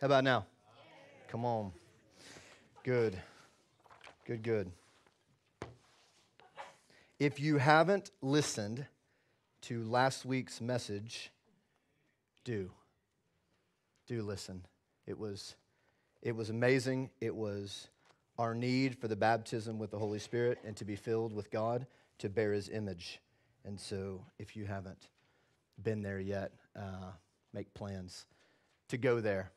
How about now? Come on. Good. Good, good. If you haven't listened to last week's message, do. Do listen. It was, it was amazing. It was our need for the baptism with the Holy Spirit and to be filled with God to bear His image. And so, if you haven't been there yet, uh, make plans to go there.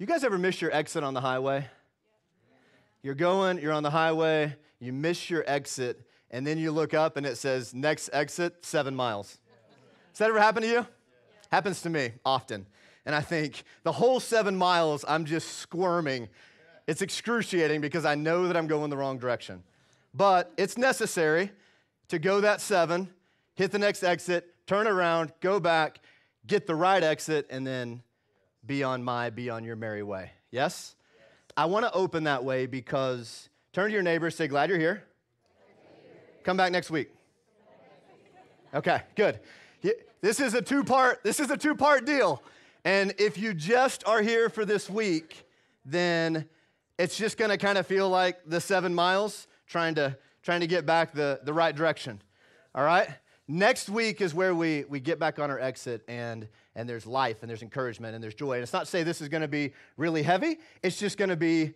You guys ever miss your exit on the highway? You're going, you're on the highway, you miss your exit, and then you look up and it says, next exit, seven miles. Has that ever happened to you? Happens to me often. And I think the whole seven miles, I'm just squirming. It's excruciating because I know that I'm going the wrong direction. But it's necessary to go that seven, hit the next exit, turn around, go back, get the right exit, and then be on my, be on your merry way. Yes? I want to open that way because turn to your neighbor, say, Glad you're here. Come back next week. Okay, good. This is a two part, this is a two part deal. And if you just are here for this week, then it's just gonna kind of feel like the seven miles trying to trying to get back the, the right direction. All right? Next week is where we, we get back on our exit and, and there's life and there's encouragement and there's joy. And it's not to say this is going to be really heavy, it's just going to be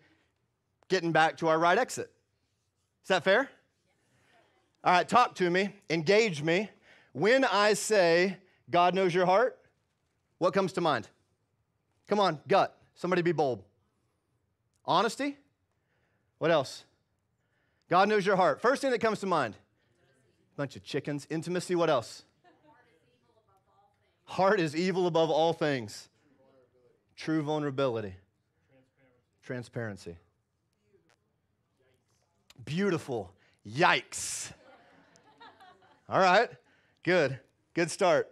getting back to our right exit. Is that fair? All right, talk to me, engage me. When I say God knows your heart, what comes to mind? Come on, gut. Somebody be bold. Honesty? What else? God knows your heart. First thing that comes to mind. Bunch of chickens. Intimacy, what else? Heart is evil above all things. True vulnerability. Transparency. Beautiful. Yikes. All right. Good. Good start.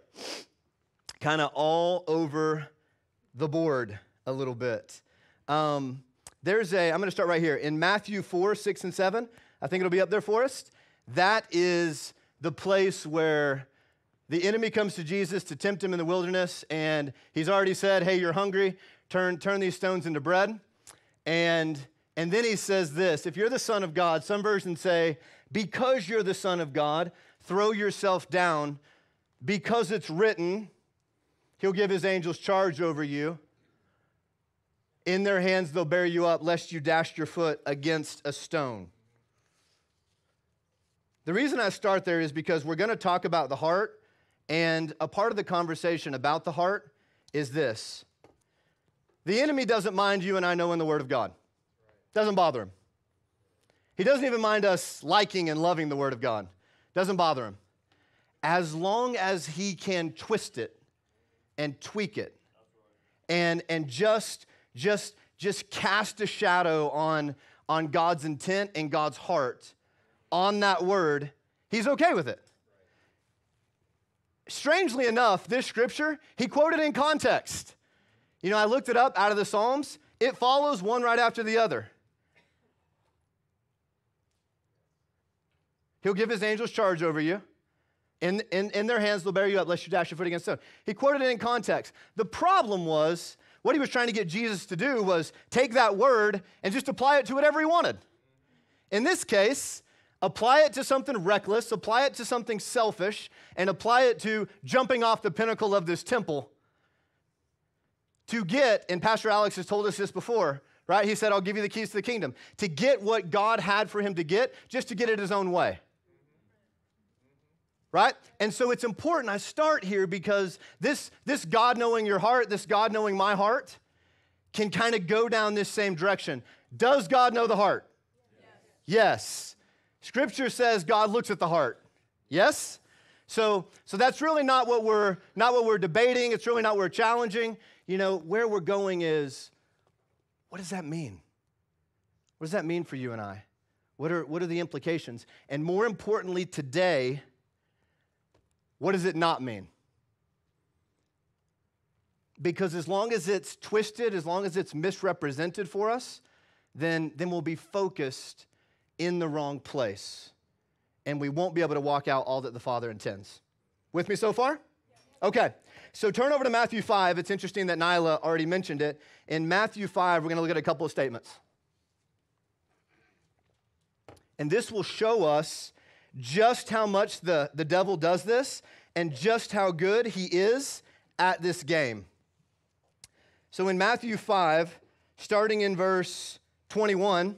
Kind of all over the board a little bit. Um, there's a, I'm going to start right here. In Matthew 4, 6, and 7, I think it'll be up there for us. That is the place where the enemy comes to Jesus to tempt him in the wilderness, and he's already said, Hey, you're hungry, turn, turn these stones into bread. And, and then he says this If you're the Son of God, some versions say, Because you're the Son of God, throw yourself down, because it's written, He'll give His angels charge over you. In their hands they'll bear you up, lest you dash your foot against a stone. The reason I start there is because we're going to talk about the heart, and a part of the conversation about the heart is this the enemy doesn't mind you and I knowing the Word of God, doesn't bother him. He doesn't even mind us liking and loving the Word of God, doesn't bother him. As long as he can twist it and tweak it and, and just, just, just cast a shadow on, on God's intent and God's heart on that word, he's okay with it. Strangely enough, this scripture, he quoted in context. You know, I looked it up out of the Psalms, it follows one right after the other. He'll give his angels charge over you. In, in, in their hands, they'll bear you up, lest you dash your foot against stone. He quoted it in context. The problem was, what he was trying to get Jesus to do was take that word and just apply it to whatever he wanted. In this case, apply it to something reckless, apply it to something selfish, and apply it to jumping off the pinnacle of this temple to get, and Pastor Alex has told us this before, right? He said, I'll give you the keys to the kingdom. To get what God had for him to get, just to get it his own way. Right? And so it's important. I start here because this, this God knowing your heart, this God knowing my heart, can kind of go down this same direction. Does God know the heart? Yes. yes. Scripture says God looks at the heart. Yes? So, so that's really not what we're not what we're debating. It's really not what we're challenging. You know, where we're going is what does that mean? What does that mean for you and I? What are, what are the implications? And more importantly, today, what does it not mean? Because as long as it's twisted, as long as it's misrepresented for us, then, then we'll be focused in the wrong place. And we won't be able to walk out all that the Father intends. With me so far? Okay, so turn over to Matthew 5. It's interesting that Nyla already mentioned it. In Matthew 5, we're going to look at a couple of statements. And this will show us just how much the, the devil does this and just how good he is at this game. So in Matthew 5, starting in verse 21,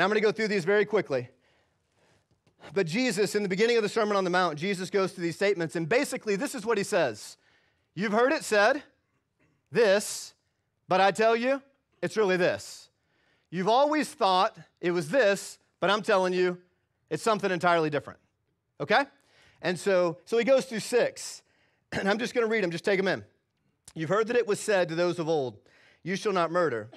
and I'm going to go through these very quickly. But Jesus, in the beginning of the Sermon on the Mount, Jesus goes through these statements, and basically, this is what he says You've heard it said, this, but I tell you, it's really this. You've always thought it was this, but I'm telling you, it's something entirely different. Okay? And so, so he goes through six, and I'm just going to read them, just take them in. You've heard that it was said to those of old, You shall not murder,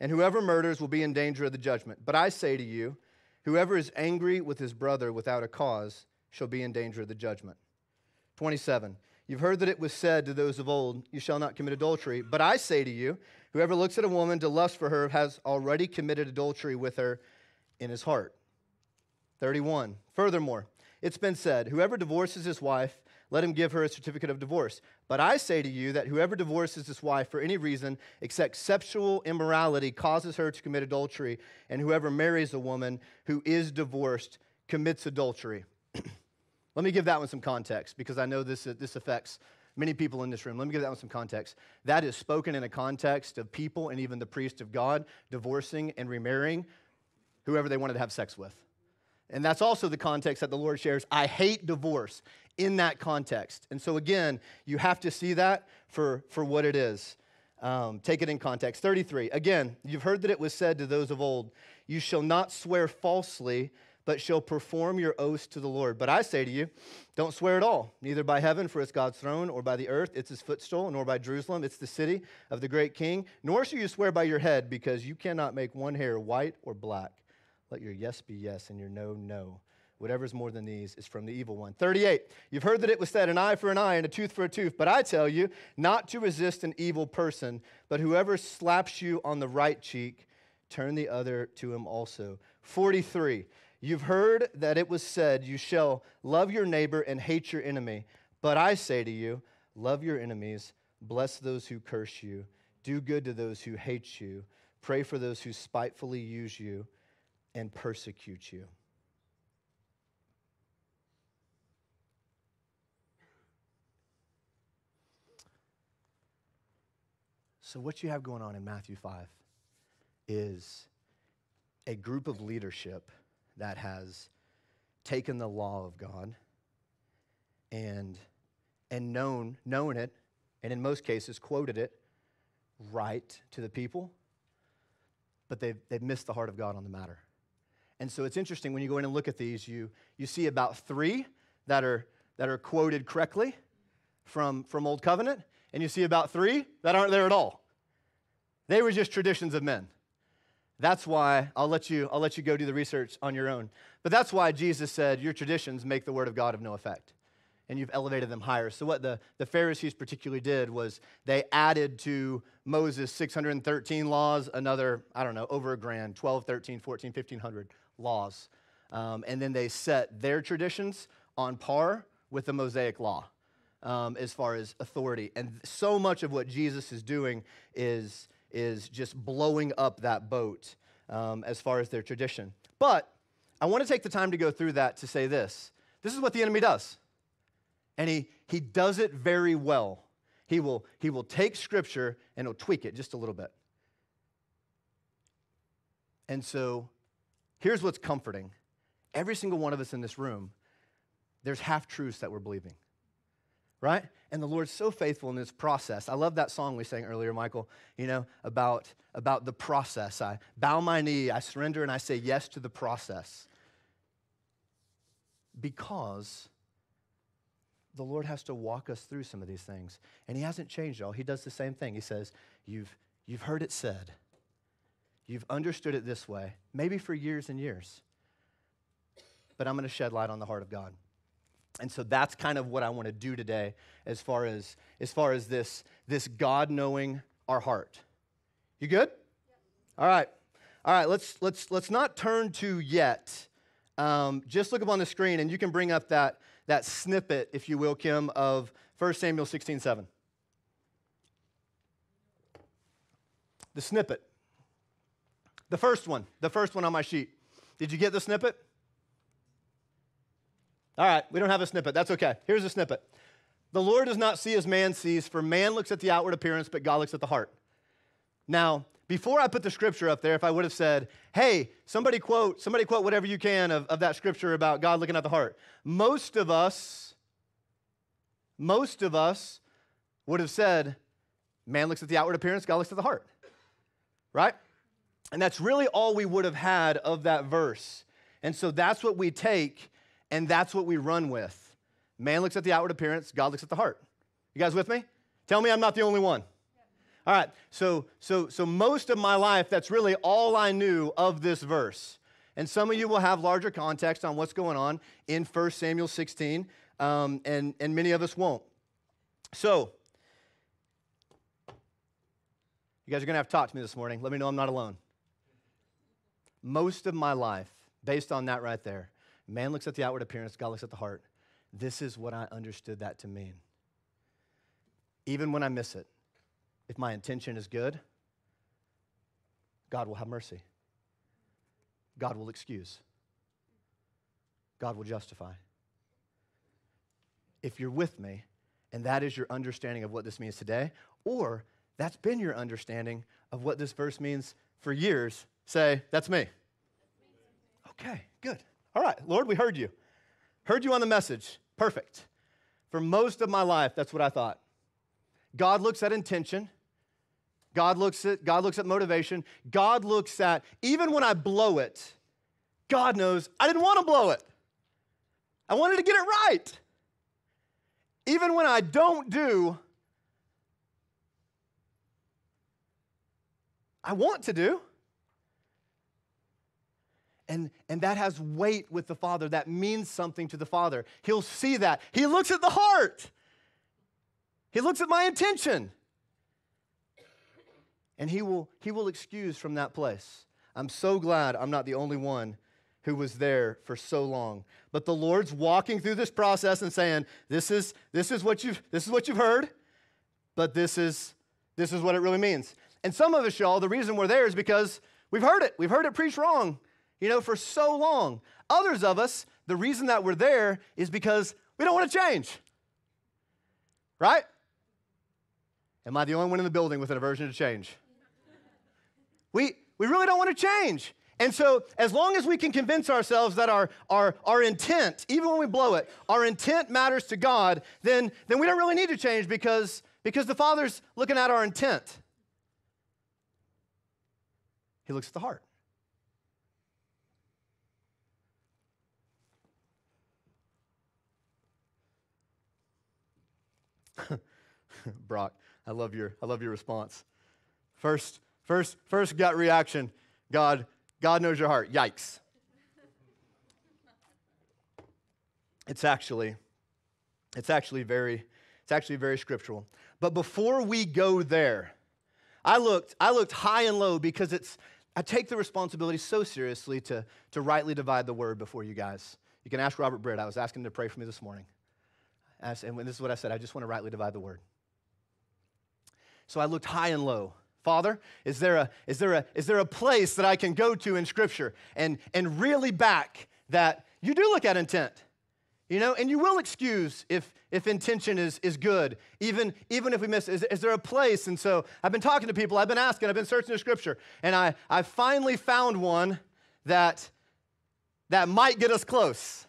and whoever murders will be in danger of the judgment. But I say to you, whoever is angry with his brother without a cause shall be in danger of the judgment. 27. You've heard that it was said to those of old, You shall not commit adultery. But I say to you, whoever looks at a woman to lust for her has already committed adultery with her in his heart. 31. Furthermore, it's been said, Whoever divorces his wife, let him give her a certificate of divorce. But I say to you that whoever divorces his wife for any reason except sexual immorality causes her to commit adultery, and whoever marries a woman who is divorced commits adultery. Let me give that one some context because I know this, uh, this affects many people in this room. Let me give that one some context. That is spoken in a context of people and even the priest of God divorcing and remarrying whoever they wanted to have sex with. And that's also the context that the Lord shares. I hate divorce in that context. And so, again, you have to see that for, for what it is. Um, take it in context. 33. Again, you've heard that it was said to those of old, You shall not swear falsely, but shall perform your oaths to the Lord. But I say to you, don't swear at all, neither by heaven, for it's God's throne, or by the earth, it's his footstool, nor by Jerusalem, it's the city of the great king. Nor shall you swear by your head, because you cannot make one hair white or black. Let your yes be yes and your no, no. Whatever's more than these is from the evil one. 38. You've heard that it was said, an eye for an eye and a tooth for a tooth. But I tell you, not to resist an evil person, but whoever slaps you on the right cheek, turn the other to him also. 43. You've heard that it was said, You shall love your neighbor and hate your enemy. But I say to you, love your enemies, bless those who curse you, do good to those who hate you, pray for those who spitefully use you and persecute you. So, what you have going on in Matthew 5 is a group of leadership that has taken the law of God and, and known, known it, and in most cases quoted it right to the people, but they've, they've missed the heart of God on the matter. And so it's interesting when you go in and look at these, you, you see about three that are, that are quoted correctly from, from Old Covenant, and you see about three that aren't there at all. They were just traditions of men. That's why I'll let you, I'll let you go do the research on your own. But that's why Jesus said, Your traditions make the word of God of no effect. And you've elevated them higher. So, what the, the Pharisees particularly did was they added to Moses' 613 laws another, I don't know, over a grand 12, 13, 14, 1500 laws. Um, and then they set their traditions on par with the Mosaic law um, as far as authority. And so much of what Jesus is doing is, is just blowing up that boat um, as far as their tradition. But I want to take the time to go through that to say this this is what the enemy does. And he, he does it very well. He will, he will take scripture and he'll tweak it just a little bit. And so Here's what's comforting every single one of us in this room, there's half truths that we're believing, right? And the Lord's so faithful in this process. I love that song we sang earlier, Michael, you know, about, about the process. I bow my knee, I surrender, and I say yes to the process. Because the Lord has to walk us through some of these things. And He hasn't changed all. He does the same thing. He says, You've, you've heard it said. You've understood it this way, maybe for years and years. But I'm going to shed light on the heart of God. And so that's kind of what I want to do today as far as, as, far as this, this God knowing our heart. You good? All right. All right, let's, let's, let's not turn to yet. Um, just look up on the screen and you can bring up that, that snippet, if you will, Kim, of 1 Samuel 16 7. The snippet. The first one, the first one on my sheet. Did you get the snippet? All right, we don't have a snippet. That's okay. Here's a snippet. The Lord does not see as man sees, for man looks at the outward appearance, but God looks at the heart. Now, before I put the scripture up there, if I would have said, hey, somebody quote, somebody quote whatever you can of, of that scripture about God looking at the heart, most of us, most of us would have said, man looks at the outward appearance, God looks at the heart. Right? And that's really all we would have had of that verse. And so that's what we take and that's what we run with. Man looks at the outward appearance, God looks at the heart. You guys with me? Tell me I'm not the only one. All right, so, so, so most of my life, that's really all I knew of this verse. And some of you will have larger context on what's going on in 1 Samuel 16, um, and, and many of us won't. So, you guys are going to have to talk to me this morning. Let me know I'm not alone. Most of my life, based on that right there, man looks at the outward appearance, God looks at the heart. This is what I understood that to mean. Even when I miss it, if my intention is good, God will have mercy. God will excuse. God will justify. If you're with me, and that is your understanding of what this means today, or that's been your understanding of what this verse means for years, say, That's me. Okay, good. All right, Lord, we heard you. Heard you on the message. Perfect. For most of my life, that's what I thought. God looks at intention. God looks at God looks at motivation. God looks at even when I blow it, God knows I didn't want to blow it. I wanted to get it right. Even when I don't do I want to do. And, and that has weight with the Father. That means something to the Father. He'll see that. He looks at the heart, He looks at my intention. And he will, he will excuse from that place. I'm so glad I'm not the only one who was there for so long. But the Lord's walking through this process and saying, This is, this is, what, you've, this is what you've heard, but this is, this is what it really means. And some of us, y'all, the reason we're there is because we've heard it. We've heard it preached wrong you know, for so long. Others of us, the reason that we're there is because we don't want to change. Right? Am I the only one in the building with an aversion to change? We, we really don't want to change. And so, as long as we can convince ourselves that our, our, our intent, even when we blow it, our intent matters to God, then, then we don't really need to change because, because the Father's looking at our intent. He looks at the heart. Brock, I love your I love your response. First, first, first gut reaction, God, God knows your heart. Yikes. It's actually, it's actually very, it's actually very scriptural. But before we go there, I looked, I looked high and low because it's I take the responsibility so seriously to, to rightly divide the word before you guys. You can ask Robert Britt. I was asking him to pray for me this morning. Asked, and this is what I said I just want to rightly divide the word. So I looked high and low. Father, is there a, is there a, is there a place that I can go to in Scripture and, and really back that you do look at intent? You know, and you will excuse if, if intention is, is good, even, even if we miss. Is, is there a place? And so I've been talking to people, I've been asking, I've been searching the scripture, and I, I finally found one that, that might get us close.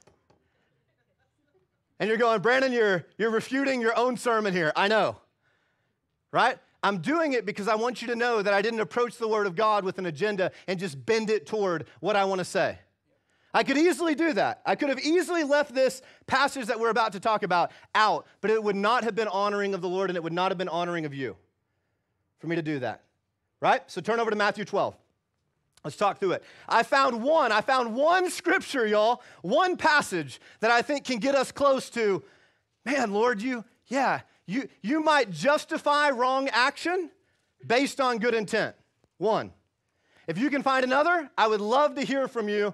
And you're going, Brandon, you're, you're refuting your own sermon here. I know, right? I'm doing it because I want you to know that I didn't approach the Word of God with an agenda and just bend it toward what I want to say. I could easily do that. I could have easily left this passage that we're about to talk about out, but it would not have been honoring of the Lord and it would not have been honoring of you for me to do that. Right? So turn over to Matthew 12. Let's talk through it. I found one, I found one scripture, y'all, one passage that I think can get us close to, man, Lord, you, yeah, you, you might justify wrong action based on good intent. One. If you can find another, I would love to hear from you.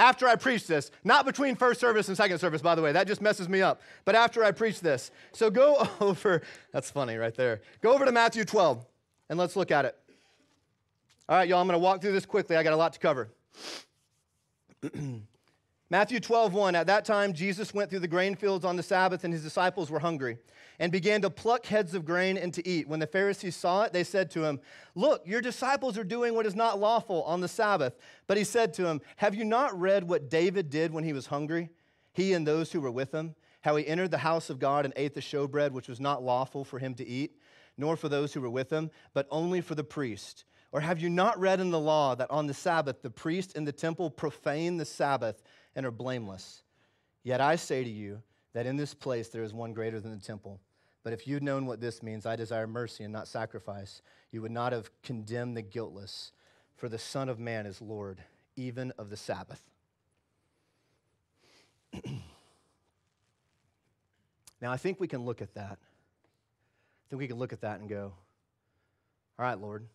after I preach this, not between first service and second service, by the way, that just messes me up, but after I preach this. So go over, that's funny right there. Go over to Matthew 12 and let's look at it. All right, y'all, I'm going to walk through this quickly. I got a lot to cover. Matthew 12, 1. At that time, Jesus went through the grain fields on the Sabbath, and his disciples were hungry and began to pluck heads of grain and to eat. When the Pharisees saw it, they said to him, Look, your disciples are doing what is not lawful on the Sabbath. But he said to them, Have you not read what David did when he was hungry, he and those who were with him? How he entered the house of God and ate the showbread, which was not lawful for him to eat, nor for those who were with him, but only for the priest. Or have you not read in the law that on the Sabbath the priest in the temple profane the Sabbath and are blameless? Yet I say to you that in this place there is one greater than the temple. But if you'd known what this means, I desire mercy and not sacrifice, you would not have condemned the guiltless. For the Son of Man is Lord, even of the Sabbath. now, I think we can look at that. I think we can look at that and go, all right, Lord,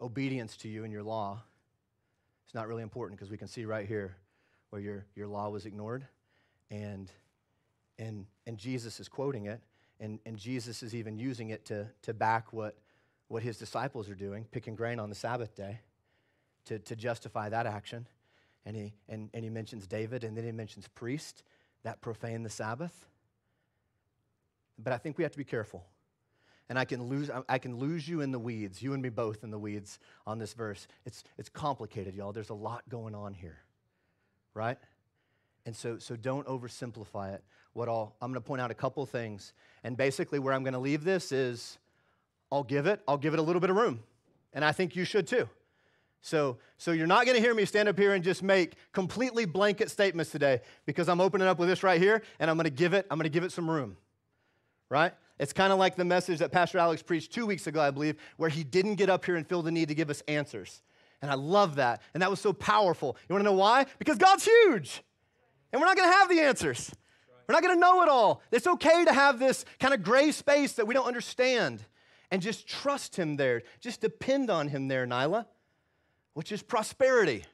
obedience to you and your law is not really important because we can see right here where your, your law was ignored and, and, and Jesus is quoting it and, and Jesus is even using it to, to back what, what his disciples are doing, picking grain on the Sabbath day, to, to justify that action. And he, and, and he mentions David, and then he mentions priest that profane the Sabbath. But I think we have to be careful. And I can lose, I can lose you in the weeds, you and me both in the weeds on this verse. It's, it's complicated, y'all. There's a lot going on here, right? And so, so don't oversimplify it. What I'll, I'm going to point out a couple things. And basically, where I'm going to leave this is I'll give it, I'll give it a little bit of room. And I think you should too. So, so you're not going to hear me stand up here and just make completely blanket statements today because I'm opening up with this right here and I'm going to give it, I'm going to give it some room. Right? It's kind of like the message that Pastor Alex preached two weeks ago, I believe, where he didn't get up here and feel the need to give us answers. And I love that. And that was so powerful. You want to know why? Because God's huge. And we're not going to have the answers. We're not going to know it all. It's okay to have this kind of gray space that we don't understand and just trust Him there. Just depend on Him there, Nyla, which is prosperity.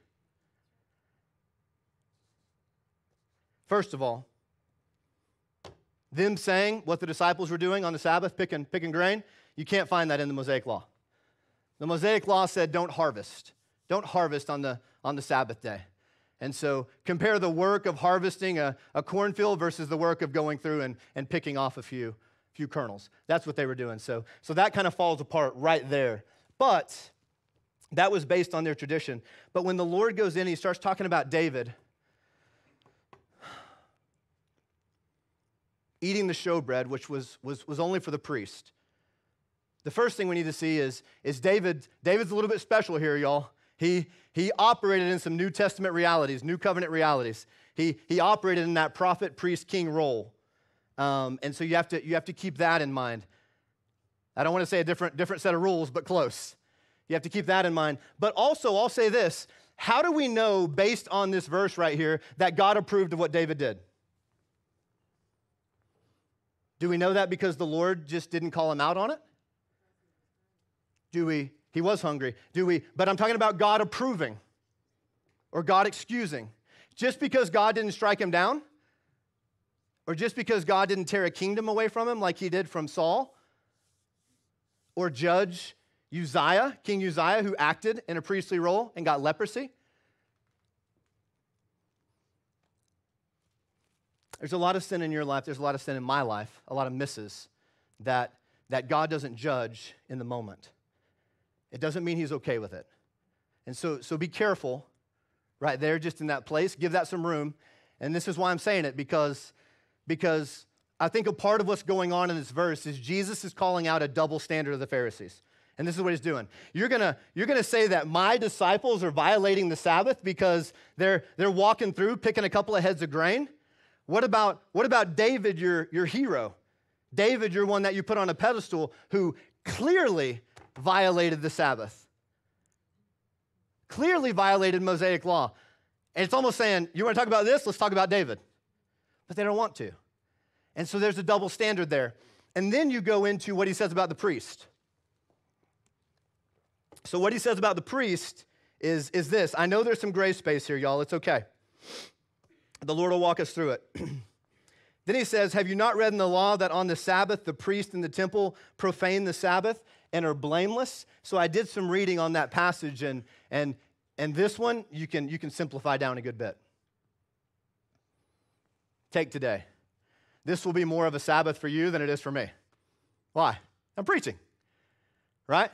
First of all, them saying what the disciples were doing on the Sabbath, picking, picking grain, you can't find that in the Mosaic Law. The Mosaic Law said don't harvest. Don't harvest on the, on the Sabbath day. And so compare the work of harvesting a, a cornfield versus the work of going through and, and picking off a few, few kernels. That's what they were doing. So, so that kind of falls apart right there. But that was based on their tradition. But when the Lord goes in, he starts talking about David eating the showbread, which was, was, was only for the priest. The first thing we need to see is, is David, David's a little bit special here, y'all. He, he operated in some New Testament realities, New Covenant realities. He, he operated in that prophet, priest, king role. Um, and so you have, to, you have to keep that in mind. I don't want to say a different, different set of rules, but close. You have to keep that in mind. But also, I'll say this how do we know, based on this verse right here, that God approved of what David did? Do we know that because the Lord just didn't call him out on it? Do we he was hungry. Do we? But I'm talking about God approving or God excusing. Just because God didn't strike him down, or just because God didn't tear a kingdom away from him like he did from Saul, or judge Uzziah, King Uzziah, who acted in a priestly role and got leprosy. There's a lot of sin in your life, there's a lot of sin in my life, a lot of misses that, that God doesn't judge in the moment. It doesn't mean he's okay with it. And so, so be careful right there, just in that place. Give that some room. And this is why I'm saying it, because, because I think a part of what's going on in this verse is Jesus is calling out a double standard of the Pharisees. And this is what he's doing. You're gonna, you're gonna say that my disciples are violating the Sabbath because they're, they're walking through picking a couple of heads of grain? What about, what about David, your, your hero? David, your one that you put on a pedestal, who clearly violated the Sabbath, clearly violated Mosaic law. And it's almost saying, you want to talk about this? Let's talk about David. But they don't want to. And so there's a double standard there. And then you go into what he says about the priest. So, what he says about the priest is, is this. I know there's some gray space here, y'all. It's okay. The Lord will walk us through it. then he says, Have you not read in the law that on the Sabbath the priest in the temple profane the Sabbath and are blameless? So I did some reading on that passage, and, and, and this one you can, you can simplify down a good bit. Take today. This will be more of a Sabbath for you than it is for me. Why? I'm preaching, right?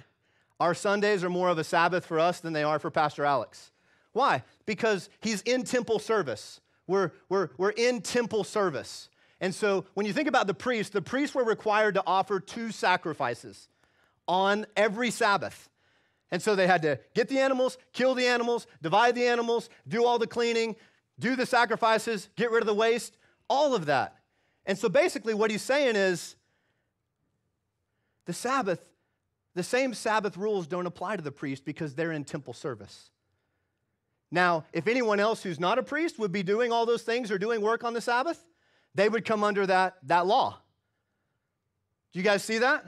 Our Sundays are more of a Sabbath for us than they are for Pastor Alex. Why? Because he's in temple service. We're, we're, we're in temple service. And so when you think about the priests, the priests were required to offer two sacrifices on every Sabbath. And so they had to get the animals, kill the animals, divide the animals, do all the cleaning, do the sacrifices, get rid of the waste, all of that. And so basically, what he's saying is the Sabbath, the same Sabbath rules don't apply to the priest because they're in temple service. Now, if anyone else who's not a priest would be doing all those things or doing work on the Sabbath, they would come under that, that law. Do you guys see that?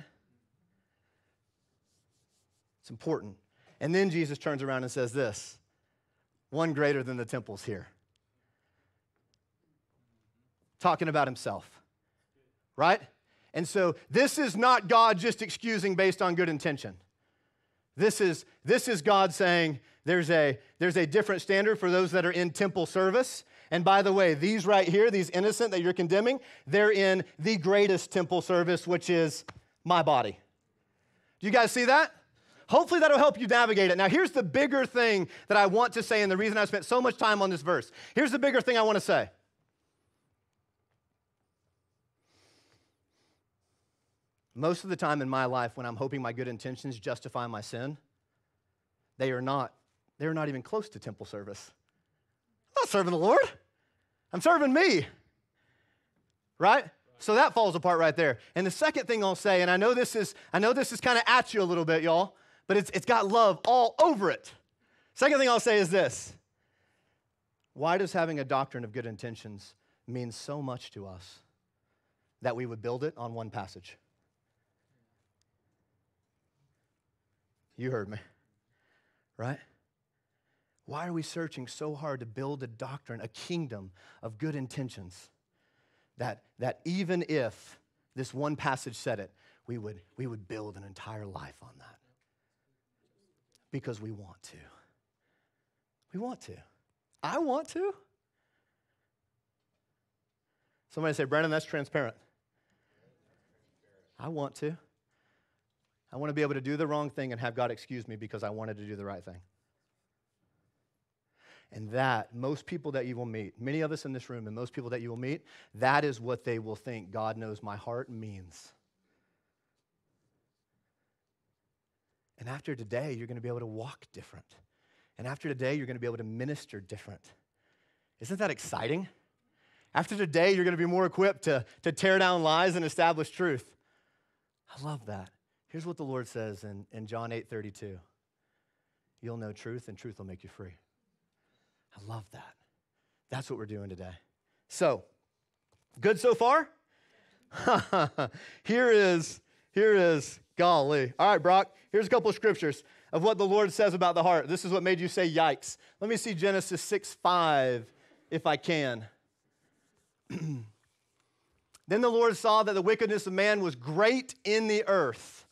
It's important. And then Jesus turns around and says this one greater than the temple's here. Talking about himself, right? And so this is not God just excusing based on good intention. This is, this is God saying there's a, there's a different standard for those that are in temple service. And by the way, these right here, these innocent that you're condemning, they're in the greatest temple service, which is my body. Do you guys see that? Hopefully that'll help you navigate it. Now, here's the bigger thing that I want to say, and the reason I spent so much time on this verse. Here's the bigger thing I want to say. Most of the time in my life, when I'm hoping my good intentions justify my sin, they are not, they are not even close to temple service. I'm not serving the Lord. I'm serving me. Right? So that falls apart right there. And the second thing I'll say, and I know this is, I know this is kind of at you a little bit, y'all, but it's, it's got love all over it. Second thing I'll say is this. Why does having a doctrine of good intentions mean so much to us that we would build it on one passage? You heard me, right? Why are we searching so hard to build a doctrine, a kingdom of good intentions? That, that even if this one passage said it, we would, we would build an entire life on that. Because we want to. We want to. I want to. Somebody say, Brandon, that's transparent. I want to. I want to be able to do the wrong thing and have God excuse me because I wanted to do the right thing. And that, most people that you will meet, many of us in this room, and most people that you will meet, that is what they will think God knows my heart means. And after today, you're going to be able to walk different. And after today, you're going to be able to minister different. Isn't that exciting? After today, you're going to be more equipped to, to tear down lies and establish truth. I love that. Here's what the Lord says in, in John 8 32. You'll know truth, and truth will make you free. I love that. That's what we're doing today. So, good so far? here is, here is, golly. All right, Brock, here's a couple of scriptures of what the Lord says about the heart. This is what made you say yikes. Let me see Genesis 6 5, if I can. then the Lord saw that the wickedness of man was great in the earth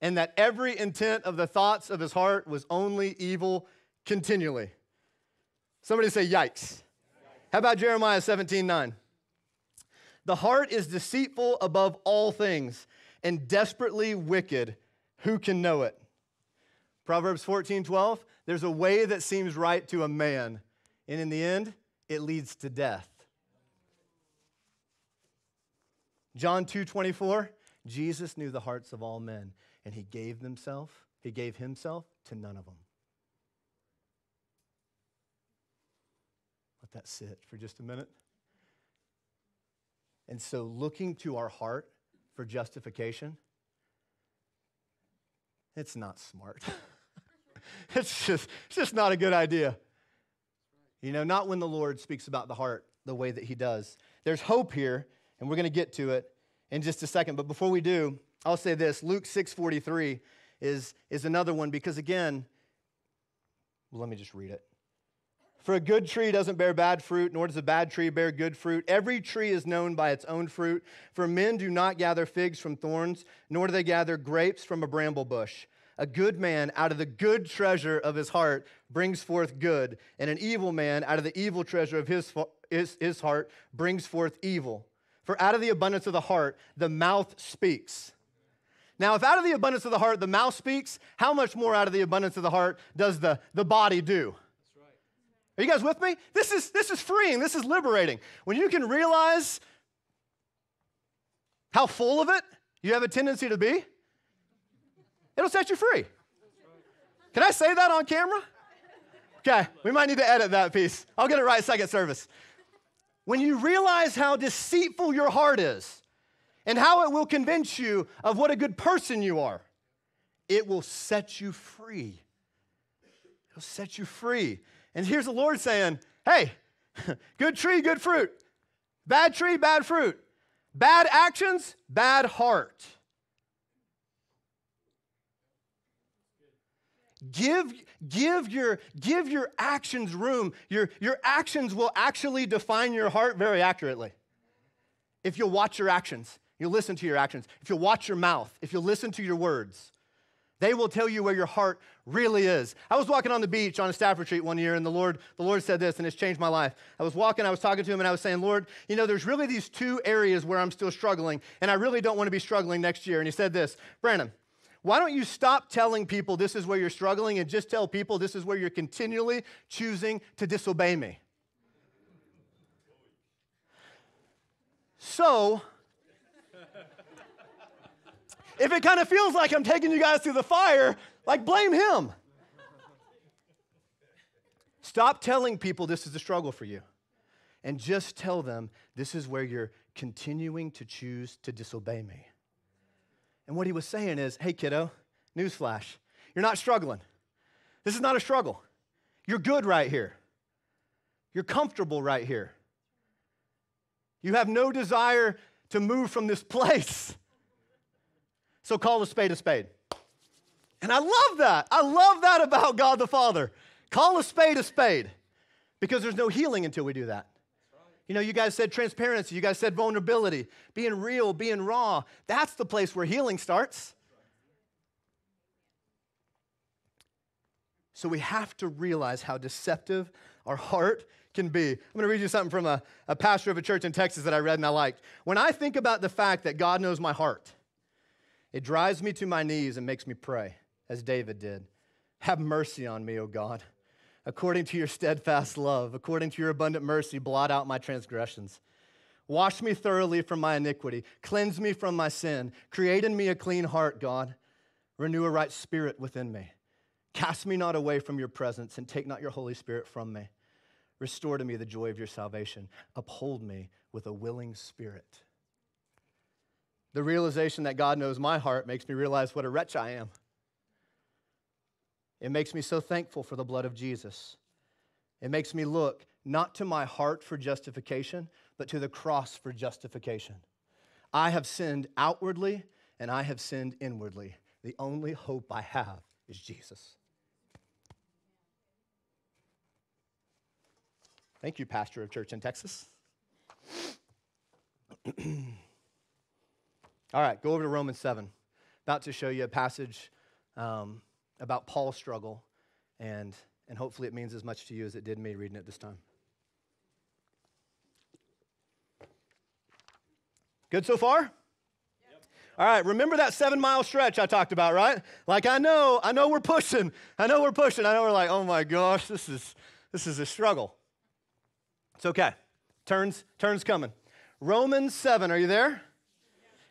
and that every intent of the thoughts of his heart was only evil continually. Somebody say, yikes. How about Jeremiah 17 9? The heart is deceitful above all things and desperately wicked. Who can know it? Proverbs 14 12. There's a way that seems right to a man, and in the end, it leads to death. John 2 24. Jesus knew the hearts of all men and he gave himself, he gave himself to none of them. That sit for just a minute. And so, looking to our heart for justification, it's not smart. it's, just, it's just not a good idea. You know, not when the Lord speaks about the heart the way that he does. There's hope here, and we're going to get to it in just a second. But before we do, I'll say this Luke 6:43 is, is another one because again, let me just read it. For a good tree doesn't bear bad fruit, nor does a bad tree bear good fruit. Every tree is known by its own fruit. For men do not gather figs from thorns, nor do they gather grapes from a bramble bush. A good man out of the good treasure of his heart brings forth good, and an evil man out of the evil treasure of his, his, his heart brings forth evil. For out of the abundance of the heart, the mouth speaks. Now, if out of the abundance of the heart the mouth speaks, how much more out of the abundance of the heart does the, the body do? Are you guys with me? This is, this is freeing, this is liberating. When you can realize how full of it you have a tendency to be, it'll set you free. Can I say that on camera? Okay, we might need to edit that piece. I'll get it right second service. When you realize how deceitful your heart is and how it will convince you of what a good person you are, it will set you free. It'll set you free. And here's the Lord saying, hey, good tree, good fruit. Bad tree, bad fruit. Bad actions, bad heart. Give, give, your, give your actions room. Your, your actions will actually define your heart very accurately. If you'll watch your actions, you'll listen to your actions. If you'll watch your mouth, if you'll listen to your words. They will tell you where your heart really is. I was walking on the beach on a staff retreat one year, and the Lord, the Lord said this, and it's changed my life. I was walking, I was talking to him, and I was saying, Lord, you know, there's really these two areas where I'm still struggling, and I really don't want to be struggling next year. And he said this, Brandon, why don't you stop telling people this is where you're struggling and just tell people this is where you're continually choosing to disobey me? So, if it kind of feels like I'm taking you guys through the fire, like blame him. Stop telling people this is a struggle for you and just tell them this is where you're continuing to choose to disobey me. And what he was saying is hey, kiddo, newsflash, you're not struggling. This is not a struggle. You're good right here. You're comfortable right here. You have no desire to move from this place. So call a spade a spade. And I love that. I love that about God the Father. Call a spade a spade because there's no healing until we do that. You know, you guys said transparency, you guys said vulnerability, being real, being raw. That's the place where healing starts. So we have to realize how deceptive our heart can be. I'm going to read you something from a, a pastor of a church in Texas that I read and I liked. When I think about the fact that God knows my heart, it drives me to my knees and makes me pray, as David did. Have mercy on me, O God. According to your steadfast love, according to your abundant mercy, blot out my transgressions. Wash me thoroughly from my iniquity. Cleanse me from my sin. Create in me a clean heart, God. Renew a right spirit within me. Cast me not away from your presence and take not your Holy Spirit from me. Restore to me the joy of your salvation. Uphold me with a willing spirit. The realization that God knows my heart makes me realize what a wretch I am. It makes me so thankful for the blood of Jesus. It makes me look not to my heart for justification, but to the cross for justification. I have sinned outwardly and I have sinned inwardly. The only hope I have is Jesus. Thank you, pastor of church in Texas. All right, go over to Romans 7. About to show you a passage um, about Paul's struggle, and, and hopefully it means as much to you as it did me reading it this time. Good so far? All right, remember that seven mile stretch I talked about, right? Like I know, I know we're pushing. I know we're pushing. I know we're like, oh my gosh, this is this is a struggle. It's okay. Turns, turns coming. Romans 7, are you there?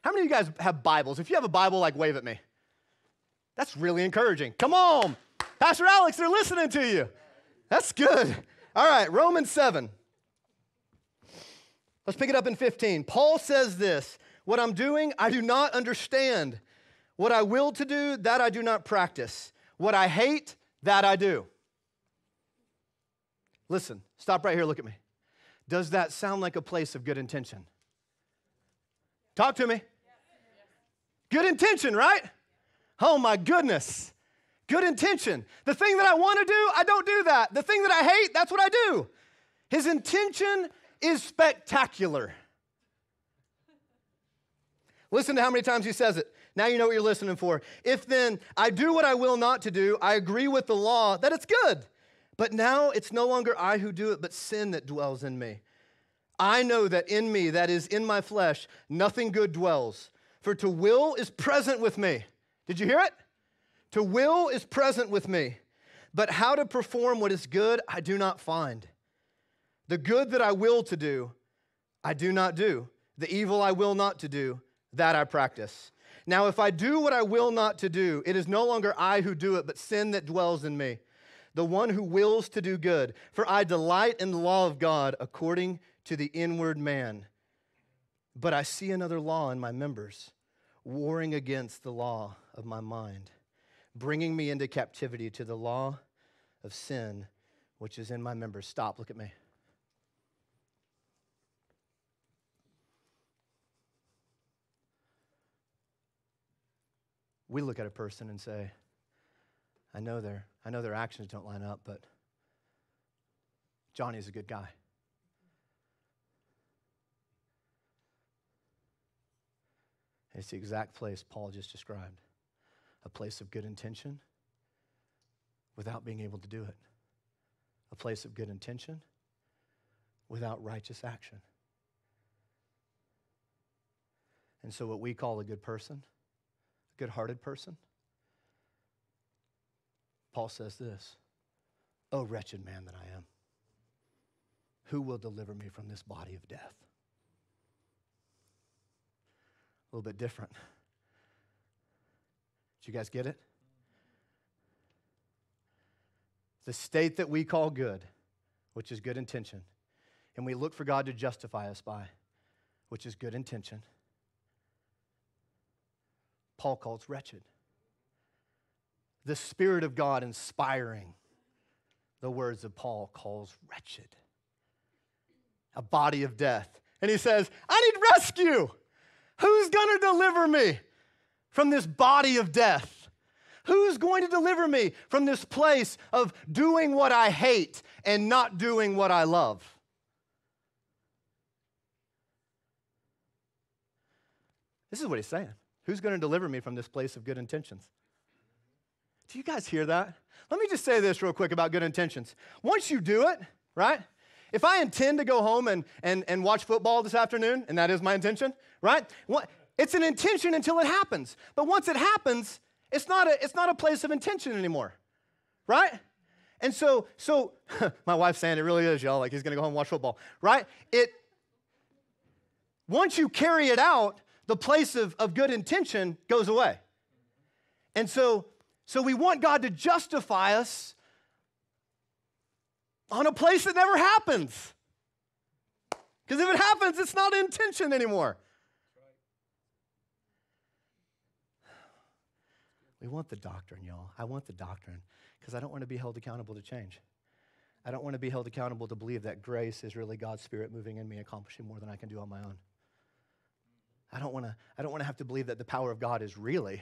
How many of you guys have Bibles? If you have a Bible, like wave at me. That's really encouraging. Come on. Pastor Alex, they're listening to you. That's good. All right, Romans 7. Let's pick it up in 15. Paul says this What I'm doing, I do not understand. What I will to do, that I do not practice. What I hate, that I do. Listen, stop right here, look at me. Does that sound like a place of good intention? Talk to me. Good intention, right? Oh my goodness. Good intention. The thing that I want to do, I don't do that. The thing that I hate, that's what I do. His intention is spectacular. Listen to how many times he says it. Now you know what you're listening for. If then I do what I will not to do, I agree with the law that it's good. But now it's no longer I who do it, but sin that dwells in me. I know that in me, that is in my flesh, nothing good dwells. For to will is present with me. Did you hear it? To will is present with me. But how to perform what is good, I do not find. The good that I will to do, I do not do. The evil I will not to do, that I practice. Now, if I do what I will not to do, it is no longer I who do it, but sin that dwells in me, the one who wills to do good. For I delight in the law of God according to the inward man. But I see another law in my members, warring against the law of my mind, bringing me into captivity to the law of sin which is in my members. Stop, look at me. we look at a person and say, I know their, I know their actions don't line up, but Johnny's a good guy. It's the exact place Paul just described a place of good intention without being able to do it, a place of good intention without righteous action. And so, what we call a good person a good hearted person? Paul says this Oh, wretched man that I am, who will deliver me from this body of death? A little bit different. Did you guys get it? The state that we call good, which is good intention, and we look for God to justify us by, which is good intention Paul calls wretched. The Spirit of God inspiring the words of Paul calls wretched. A body of death. And he says, I need rescue. Who's going to deliver me from this body of death? Who's going to deliver me from this place of doing what I hate and not doing what I love? This is what he's saying. Who's going to deliver me from this place of good intentions? Do you guys hear that? Let me just say this real quick about good intentions. Once you do it, right? If I intend to go home and, and, and watch football this afternoon, and that is my intention, right? It's an intention until it happens. But once it happens, it's not a, it's not a place of intention anymore, right? And so, so my wife's saying it really is, y'all, like he's gonna go home and watch football, right? It, once you carry it out, the place of, of good intention goes away. And so, so we want God to justify us on a place that never happens. Because if it happens, it's not intention anymore. We want the doctrine, y'all. I want the doctrine because I don't want to be held accountable to change. I don't want to be held accountable to believe that grace is really God's Spirit moving in me, accomplishing more than I can do on my own. I don't want to I don't want to have to believe that the power of God is really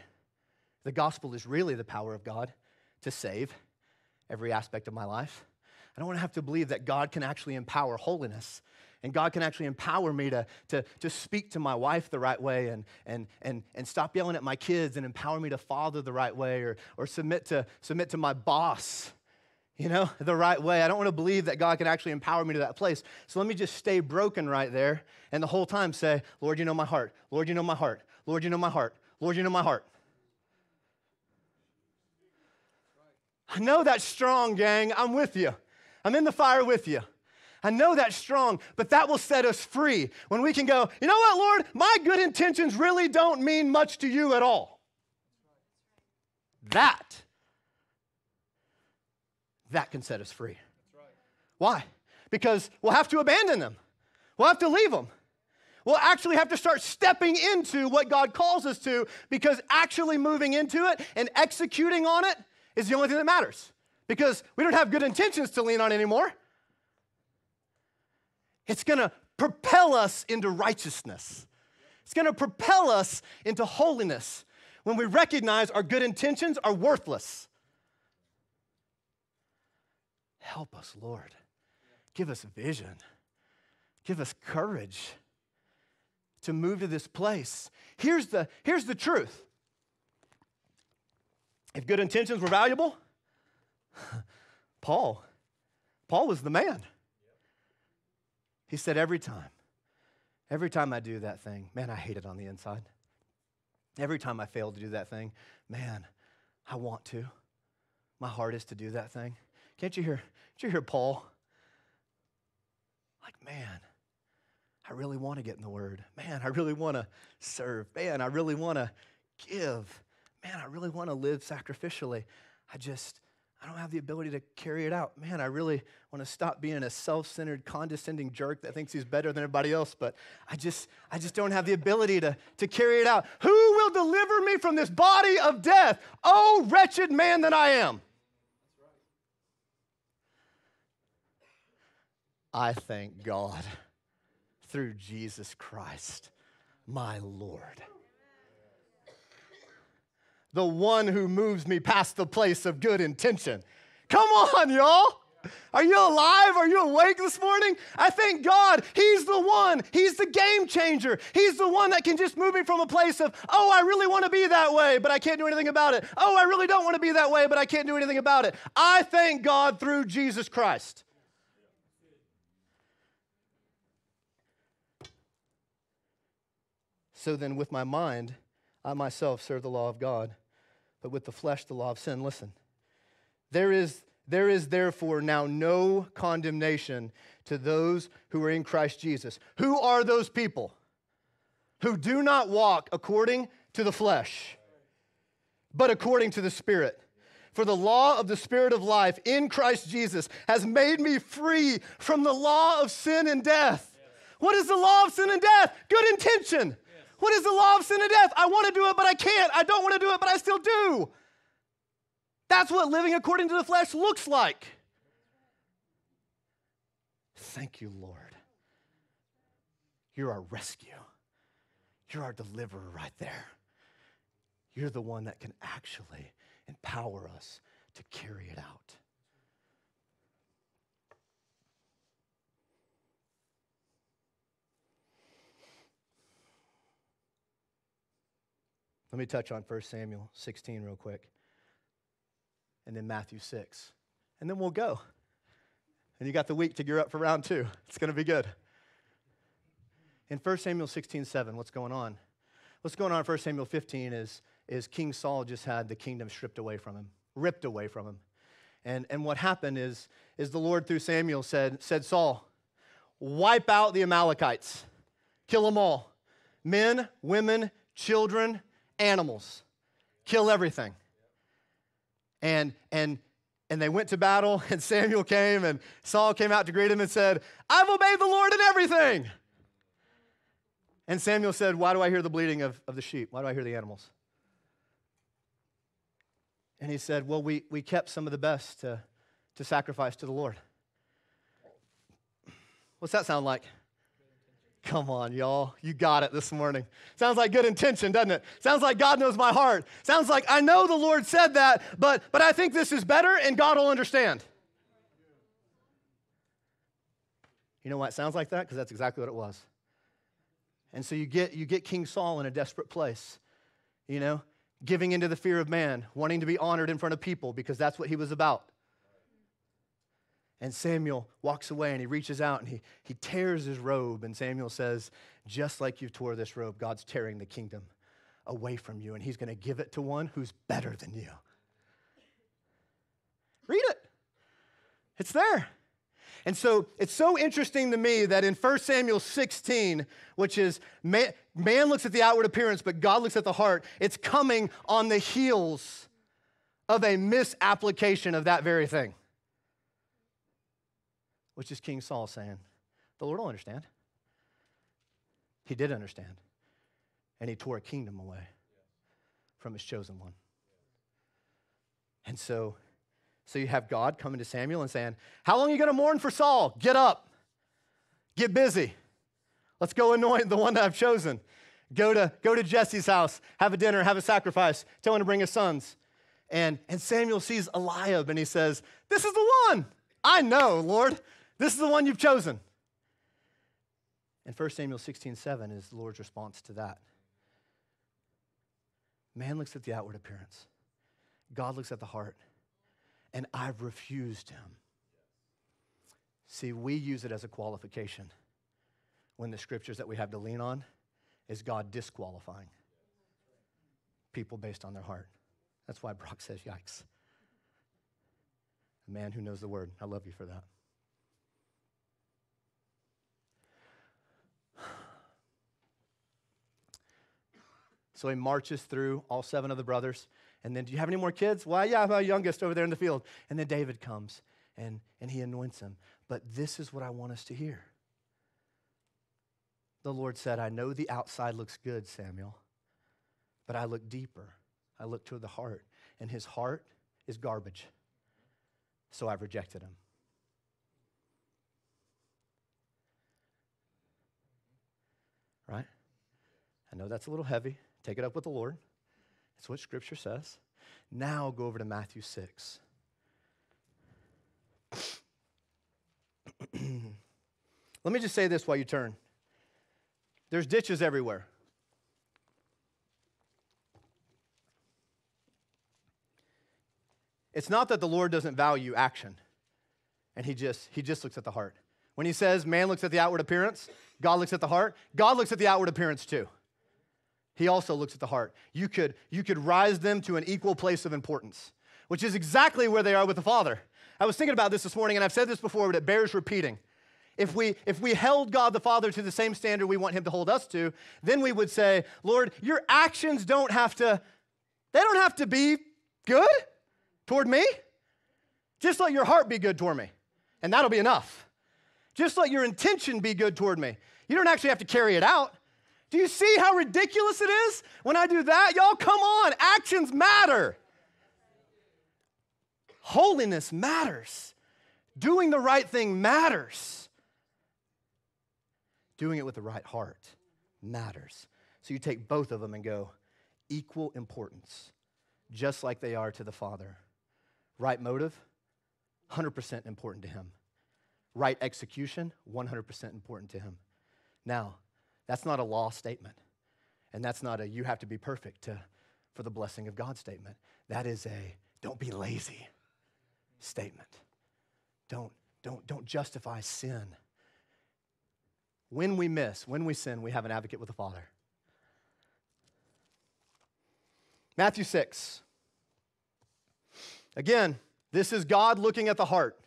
the gospel is really the power of God to save every aspect of my life. I don't want to have to believe that God can actually empower holiness and God can actually empower me to, to, to speak to my wife the right way and, and, and, and stop yelling at my kids and empower me to father the right way or, or submit, to, submit to my boss you know, the right way. I don't want to believe that God can actually empower me to that place. So let me just stay broken right there and the whole time say, Lord, you know my heart. Lord, you know my heart. Lord, you know my heart. Lord, you know my heart. I know that's strong, gang. I'm with you. I'm in the fire with you. I know that's strong, but that will set us free when we can go, you know what, Lord? My good intentions really don't mean much to you at all. That that can set us free. Why? Because we'll have to abandon them, we'll have to leave them. We'll actually have to start stepping into what God calls us to because actually moving into it and executing on it is the only thing that matters because we don't have good intentions to lean on anymore. It's gonna propel us into righteousness, it's gonna propel us into holiness when we recognize our good intentions are worthless Help us, Lord. Give us vision. Give us courage to move to this place. Here's the, here's the truth if good intentions were valuable, Paul, Paul was the man. He said, every time, every time I do that thing, man, I hate it on the inside. Every time I fail to do that thing, man, I want to. My heart is to do that thing. Can't you hear? Can't you hear Paul? Like, man, I really want to get in the Word. Man, I really want to serve. Man, I really want to give. Man, I really want to live sacrificially. I just, I don't have the ability to carry it out. Man, I really want to stop being a self-centered, condescending jerk that thinks he's better than everybody else, but I just, I just don't have the ability to, to carry it out. Who will deliver me from this body of death? Oh, wretched man that I am. I thank God through Jesus Christ, my Lord. The one who moves me past the place of good intention. Come on, y'all. Are you alive? Are you awake this morning? I thank God He's the one. He's the game changer. He's the one that can just move me from a place of, oh, I really want to be that way, but I can't do anything about it. Oh, I really don't want to be that way, but I can't do anything about it. I thank God through Jesus Christ. So then, with my mind, I myself serve the law of God, but with the flesh, the law of sin. Listen, there is, there is therefore now no condemnation to those who are in Christ Jesus. Who are those people? Who do not walk according to the flesh, but according to the Spirit. For the law of the Spirit of life in Christ Jesus has made me free from the law of sin and death. What is the law of sin and death? Good intention. What is the law of sin and death? I want to do it, but I can't. I don't want to do it, but I still do. That's what living according to the flesh looks like. Thank you, Lord. You're our rescue. You're our deliverer right there. You're the one that can actually empower us to carry it out. Let me touch on 1 Samuel 16 real quick, and then Matthew 6. And then we'll go. And you got the week to gear up for round two. It's going to be good. In 1 Samuel 16, 7, what's going on? What's going on in 1 Samuel 15 is, is King Saul just had the kingdom stripped away from him, ripped away from him. And, and what happened is, is the Lord through Samuel said, said, Saul, wipe out the Amalekites, kill them all men, women, children, animals, kill everything. And, and, and they went to battle, and Samuel came, and Saul came out to greet him and said, I've obeyed the Lord in everything. And Samuel said, Why do I hear the bleating of, of the sheep? Why do I hear the animals? And he said, Well, we, we kept some of the best to, to sacrifice to the Lord. What's that sound like? Come on, y'all. You got it this morning. Sounds like good intention, doesn't it? Sounds like God knows my heart. Sounds like I know the Lord said that, but, but I think this is better and God will understand. You know why it sounds like that? Because that's exactly what it was. And so you get, you get King Saul in a desperate place, you know, giving into the fear of man, wanting to be honored in front of people because that's what he was about. And Samuel walks away and he reaches out and he, he tears his robe. And Samuel says, Just like you tore this robe, God's tearing the kingdom away from you, and he's going to give it to one who's better than you. Read it, it's there. And so it's so interesting to me that in 1 Samuel 16, which is man, man looks at the outward appearance, but God looks at the heart, it's coming on the heels of a misapplication of that very thing which is King Saul saying, The Lord will understand. He did understand. And he tore a kingdom away from his chosen one. And so, so you have God coming to Samuel and saying, How long are you going to mourn for Saul? Get up. Get busy. Let's go anoint the one that I've chosen. Go to, go to Jesse's house, have a dinner, have a sacrifice, tell him to bring his sons. And, and Samuel sees Eliab and he says, This is the one. I know, Lord, this is the one you've chosen. And 1 Samuel 16 7 is the Lord's response to that. Man looks at the outward appearance, God looks at the heart, and I've refused him. See, we use it as a qualification when the scriptures that we have to lean on is God disqualifying people based on their heart. That's why Brock says, yikes. A man who knows the word. I love you for that. So he marches through all seven of the brothers. And then, do you have any more kids? Well, yeah, my youngest over there in the field. And then David comes and, and he anoints him. But this is what I want us to hear. The Lord said, I know the outside looks good, Samuel, but I look deeper. I look to the heart. And his heart is garbage. So I've rejected him. Right? I know that's a little heavy. Take it up with the Lord. It's what Scripture says. Now go over to Matthew 6. Let me just say this while you turn there's ditches everywhere. It's not that the Lord doesn't value action and he just he just looks at the heart. When he says man looks at the outward appearance, God looks at the heart, God looks at the outward appearance too. He also looks at the heart. You could, you could rise them to an equal place of importance, which is exactly where they are with the Father. I was thinking about this this morning, and I've said this before, but it bears repeating. If we, if we held God the Father to the same standard we want Him to hold us to, then we would say, Lord, your actions don't have to, they don't have to be good toward me. Just let your heart be good toward me, and that'll be enough. Just let your intention be good toward me. You don't actually have to carry it out. Do you see how ridiculous it is when I do that? Y'all, come on. Actions matter. Holiness matters. Doing the right thing matters. Doing it with the right heart matters. So you take both of them and go, equal importance, just like they are to the Father. Right motive, 100% important to Him. Right execution, 100% important to Him. Now, that's not a law statement. And that's not a you have to be perfect to, for the blessing of God statement. That is a don't be lazy statement. Don't, don't, don't justify sin. When we miss, when we sin, we have an advocate with the Father. Matthew 6. Again, this is God looking at the heart.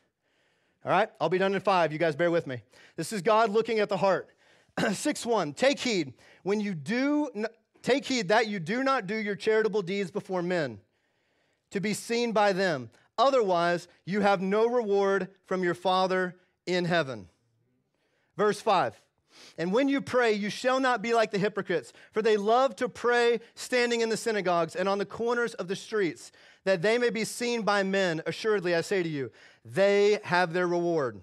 All right, I'll be done in five. You guys bear with me. This is God looking at the heart. 6 1 Take heed when you do, take heed that you do not do your charitable deeds before men to be seen by them. Otherwise, you have no reward from your Father in heaven. Verse 5 And when you pray, you shall not be like the hypocrites, for they love to pray standing in the synagogues and on the corners of the streets, that they may be seen by men. Assuredly, I say to you, they have their reward.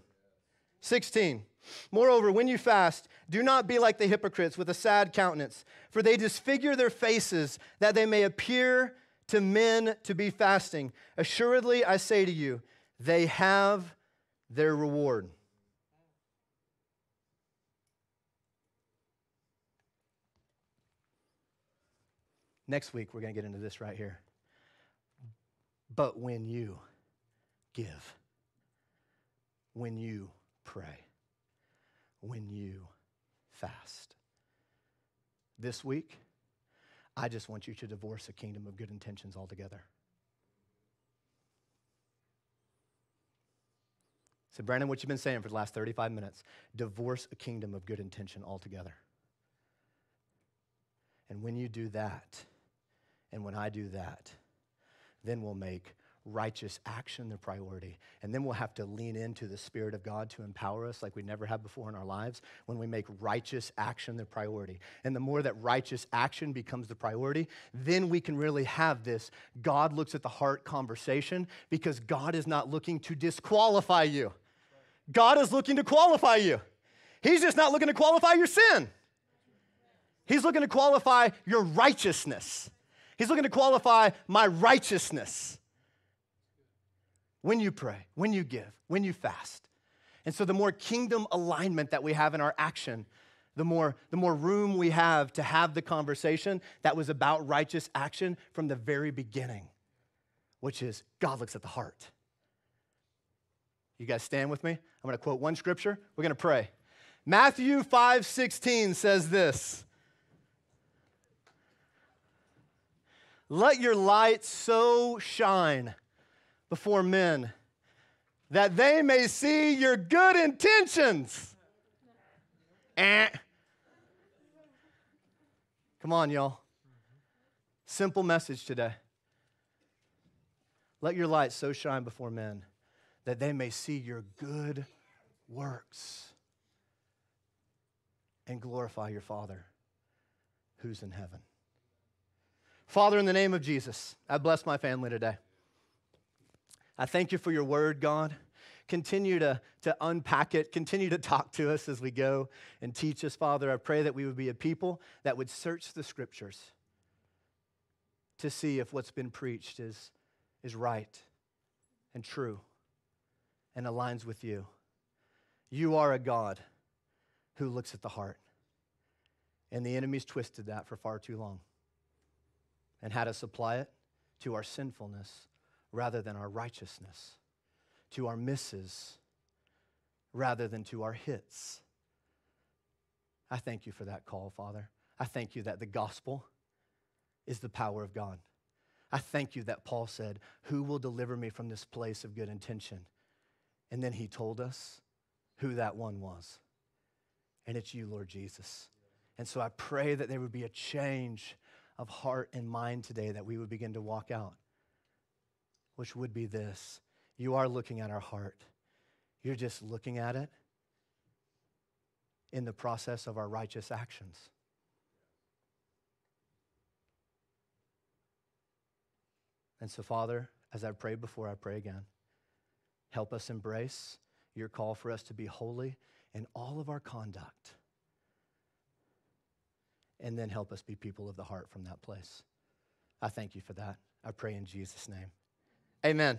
16 Moreover, when you fast, do not be like the hypocrites with a sad countenance, for they disfigure their faces that they may appear to men to be fasting. Assuredly, I say to you, they have their reward. Next week, we're going to get into this right here. But when you give, when you pray, when you fast. This week, I just want you to divorce a kingdom of good intentions altogether. So, Brandon, what you've been saying for the last 35 minutes divorce a kingdom of good intention altogether. And when you do that, and when I do that, then we'll make righteous action the priority. And then we'll have to lean into the Spirit of God to empower us like we never have before in our lives when we make righteous action the priority. And the more that righteous action becomes the priority, then we can really have this God looks at the heart conversation because God is not looking to disqualify you. God is looking to qualify you. He's just not looking to qualify your sin. He's looking to qualify your righteousness. He's looking to qualify my righteousness. When you pray, when you give, when you fast. And so the more kingdom alignment that we have in our action, the more, the more room we have to have the conversation that was about righteous action from the very beginning, which is God looks at the heart. You guys stand with me? I'm to quote one scripture. We're to pray. Matthew 5 16 says this Let your light so shine before men that they may see your good intentions. Eh. Come on, y'all. Simple message today. Let your light so shine before men that they may see your good works and glorify your Father who's in heaven. Father, in the name of Jesus, I bless my family today. I thank you for your word, God. Continue to, to unpack it, continue to talk to us as we go and teach us, Father. I pray that we would be a people that would search the scriptures to see if what's been preached is, is right and true and aligns with you. You are a God who looks at the heart. And the enemy's twisted that for far too long and had us apply it to our sinfulness rather than our righteousness, to our misses rather than to our hits. I thank you for that call, Father. I thank you that the gospel is the power of God. I thank you that Paul said, Who will deliver me from this place of good intention? And then he told us who that one was. And it's you, Lord Jesus. And so I pray that there would be a change of heart and mind today that we would begin to walk out, which would be this you are looking at our heart, you're just looking at it in the process of our righteous actions. And so, Father, as I prayed before, I pray again. Help us embrace your call for us to be holy in all of our conduct and then help us be people of the heart from that place. I thank you for that. I pray in Jesus' name. Amen.